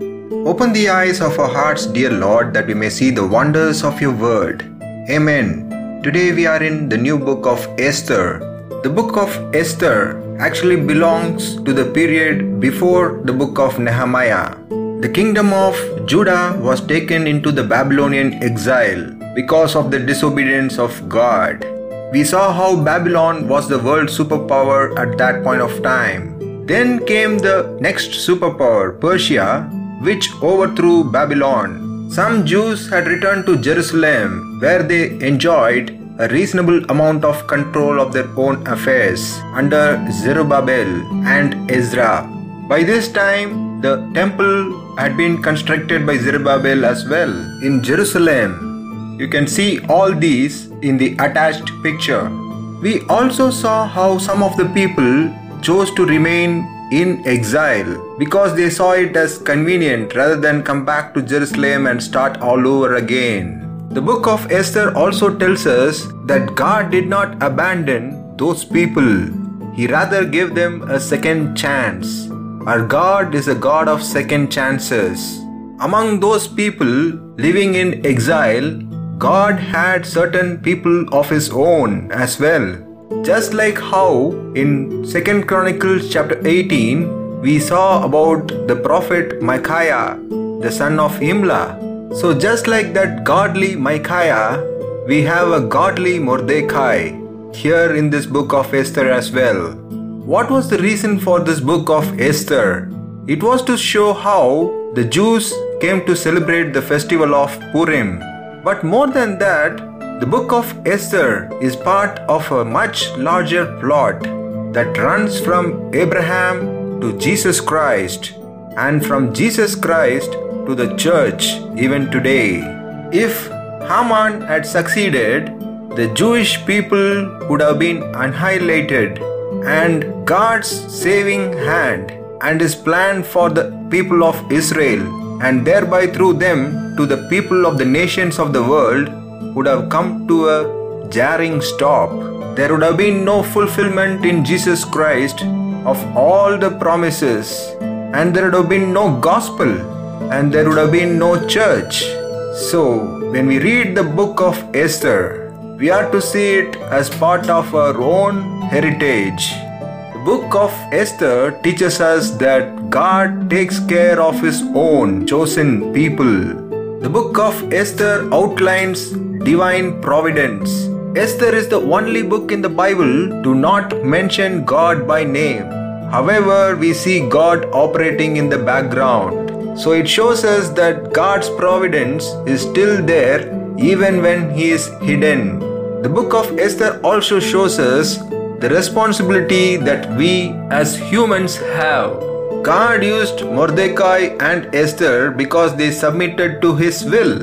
Open the eyes of our hearts, dear Lord, that we may see the wonders of your word. Amen. Today we are in the new book of Esther. The book of Esther actually belongs to the period before the book of Nehemiah. The kingdom of Judah was taken into the Babylonian exile because of the disobedience of God. We saw how Babylon was the world superpower at that point of time. Then came the next superpower, Persia, which overthrew Babylon. Some Jews had returned to Jerusalem where they enjoyed a reasonable amount of control of their own affairs under Zerubbabel and Ezra. By this time, the temple had been constructed by Zerubbabel as well in Jerusalem. You can see all these in the attached picture. We also saw how some of the people chose to remain in exile because they saw it as convenient rather than come back to Jerusalem and start all over again. The book of Esther also tells us that God did not abandon those people, He rather gave them a second chance. Our God is a God of second chances. Among those people living in exile, God had certain people of His own as well. Just like how in 2nd Chronicles chapter 18 we saw about the prophet Micaiah, the son of Imlah. So just like that godly Micaiah, we have a godly Mordecai here in this book of Esther as well. What was the reason for this book of Esther? It was to show how the Jews came to celebrate the festival of Purim. But more than that, the book of Esther is part of a much larger plot that runs from Abraham to Jesus Christ and from Jesus Christ to the church even today. If Haman had succeeded, the Jewish people would have been annihilated and God's saving hand and his plan for the people of Israel and thereby through them to the people of the nations of the world would have come to a jarring stop. There would have been no fulfillment in Jesus Christ of all the promises, and there would have been no gospel, and there would have been no church. So, when we read the book of Esther, we are to see it as part of our own heritage. The book of Esther teaches us that God takes care of His own chosen people. The book of Esther outlines divine providence. Esther is the only book in the Bible to not mention God by name. However, we see God operating in the background. So it shows us that God's providence is still there even when He is hidden. The book of Esther also shows us the responsibility that we as humans have. God used Mordecai and Esther because they submitted to his will.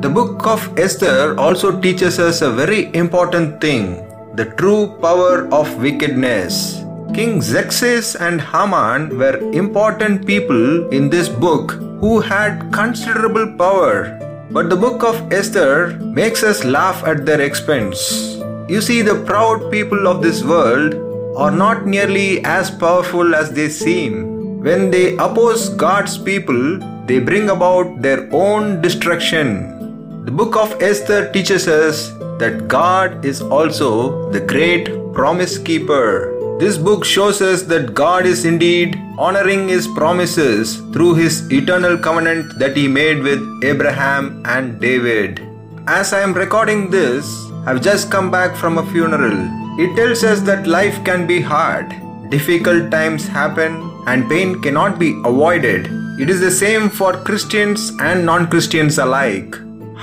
The book of Esther also teaches us a very important thing the true power of wickedness. King Xerxes and Haman were important people in this book who had considerable power. But the book of Esther makes us laugh at their expense. You see, the proud people of this world are not nearly as powerful as they seem. When they oppose God's people, they bring about their own destruction. The book of Esther teaches us that God is also the great promise keeper. This book shows us that God is indeed honoring his promises through his eternal covenant that he made with Abraham and David. As I am recording this, I've just come back from a funeral. It tells us that life can be hard. Difficult times happen and pain cannot be avoided. It is the same for Christians and non Christians alike.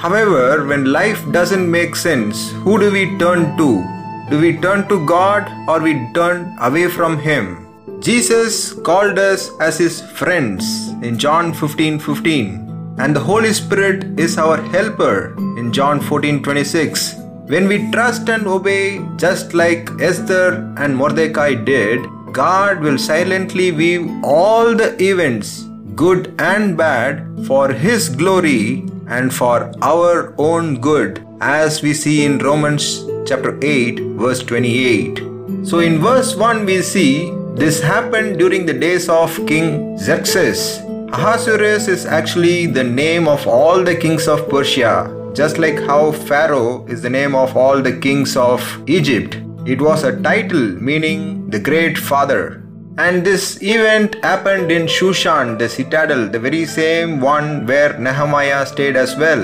However, when life doesn't make sense, who do we turn to? Do we turn to God or we turn away from Him? Jesus called us as His friends in John 15 15, and the Holy Spirit is our helper in John 14 26. When we trust and obey, just like Esther and Mordecai did, God will silently weave all the events, good and bad, for His glory and for our own good, as we see in Romans chapter 8, verse 28. So, in verse 1, we see this happened during the days of King Xerxes. Ahasuerus is actually the name of all the kings of Persia, just like how Pharaoh is the name of all the kings of Egypt. It was a title meaning the great father. And this event happened in Shushan, the citadel, the very same one where Nehemiah stayed as well.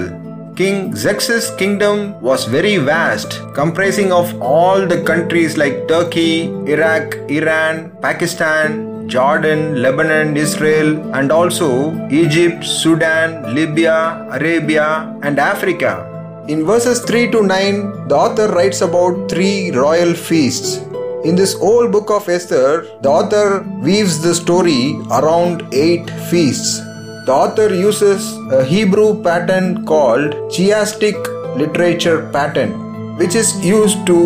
King Xerxes' kingdom was very vast, comprising of all the countries like Turkey, Iraq, Iran, Pakistan, Jordan, Lebanon, Israel, and also Egypt, Sudan, Libya, Arabia, and Africa. In verses 3 to 9, the author writes about three royal feasts. In this whole book of Esther, the author weaves the story around eight feasts the author uses a Hebrew pattern called chiastic literature pattern, which is used to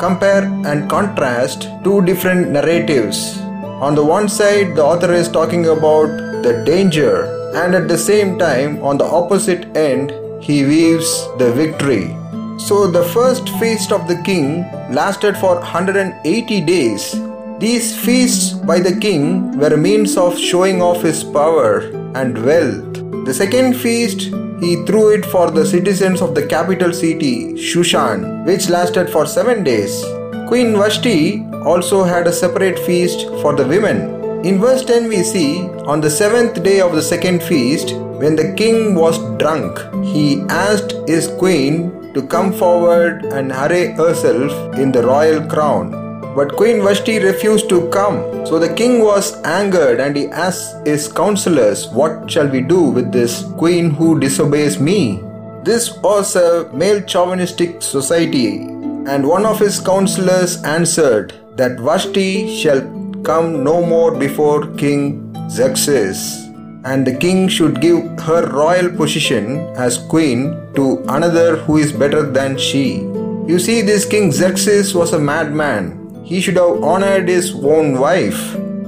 compare and contrast two different narratives. On the one side, the author is talking about the danger, and at the same time, on the opposite end, he weaves the victory. So, the first feast of the king lasted for 180 days these feasts by the king were a means of showing off his power and wealth. The second feast, he threw it for the citizens of the capital city, Shushan, which lasted for seven days. Queen Vashti also had a separate feast for the women. In verse 10, we see on the seventh day of the second feast, when the king was drunk, he asked his queen to come forward and array herself in the royal crown. But Queen Vashti refused to come. So the king was angered and he asked his counselors, What shall we do with this queen who disobeys me? This was a male chauvinistic society, and one of his counselors answered that Vashti shall come no more before King Xerxes, and the king should give her royal position as queen to another who is better than she. You see, this King Xerxes was a madman he should have honored his own wife.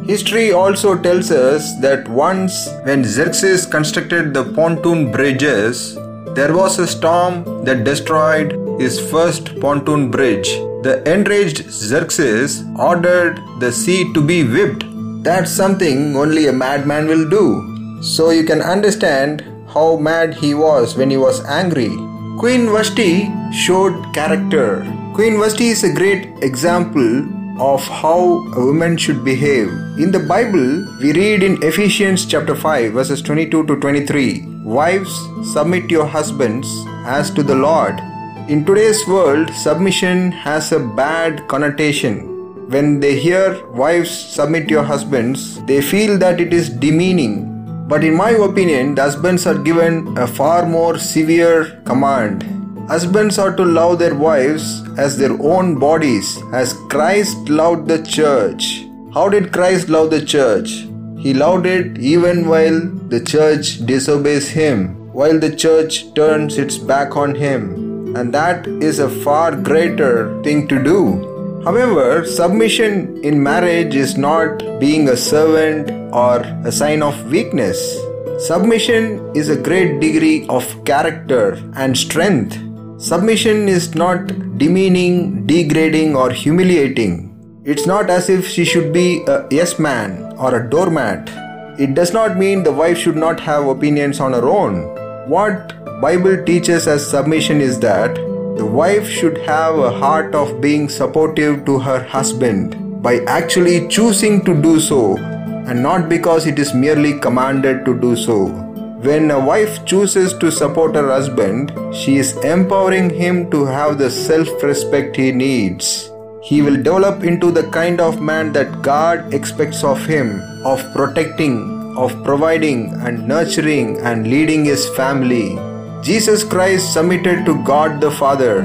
History also tells us that once, when Xerxes constructed the pontoon bridges, there was a storm that destroyed his first pontoon bridge. The enraged Xerxes ordered the sea to be whipped. That's something only a madman will do. So you can understand how mad he was when he was angry. Queen Vashti showed character. Queen Vashti is a great example of how a woman should behave. In the Bible, we read in Ephesians chapter 5 verses 22 to 23, Wives, submit your husbands as to the Lord. In today's world, submission has a bad connotation. When they hear wives submit your husbands, they feel that it is demeaning. But in my opinion, the husbands are given a far more severe command Husbands are to love their wives as their own bodies, as Christ loved the church. How did Christ love the church? He loved it even while the church disobeys him, while the church turns its back on him. And that is a far greater thing to do. However, submission in marriage is not being a servant or a sign of weakness. Submission is a great degree of character and strength. Submission is not demeaning, degrading, or humiliating. It's not as if she should be a yes man or a doormat. It does not mean the wife should not have opinions on her own. What Bible teaches as submission is that the wife should have a heart of being supportive to her husband by actually choosing to do so and not because it is merely commanded to do so. When a wife chooses to support her husband, she is empowering him to have the self respect he needs. He will develop into the kind of man that God expects of him, of protecting, of providing and nurturing and leading his family. Jesus Christ submitted to God the Father,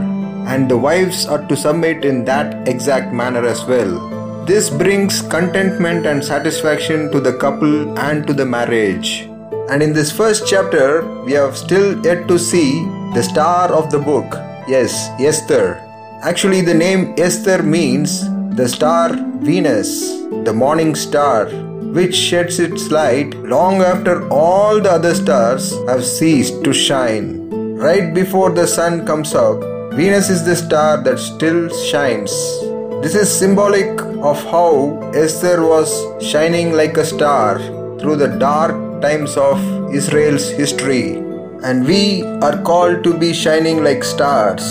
and the wives are to submit in that exact manner as well. This brings contentment and satisfaction to the couple and to the marriage. And in this first chapter, we have still yet to see the star of the book. Yes, Esther. Actually, the name Esther means the star Venus, the morning star, which sheds its light long after all the other stars have ceased to shine. Right before the sun comes up, Venus is the star that still shines. This is symbolic of how Esther was shining like a star through the dark times of Israel's history, and we are called to be shining like stars.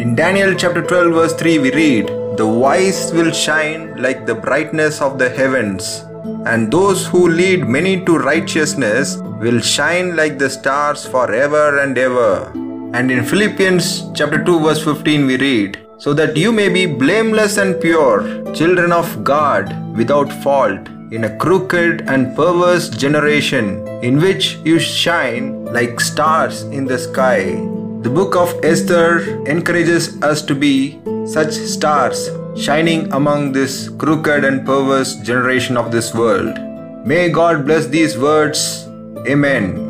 In Daniel chapter 12, verse 3, we read, The wise will shine like the brightness of the heavens, and those who lead many to righteousness will shine like the stars forever and ever. And in Philippians chapter 2, verse 15, we read, So that you may be blameless and pure, children of God, without fault, in a crooked and perverse generation, in which you shine like stars in the sky. The book of Esther encourages us to be such stars shining among this crooked and perverse generation of this world. May God bless these words. Amen.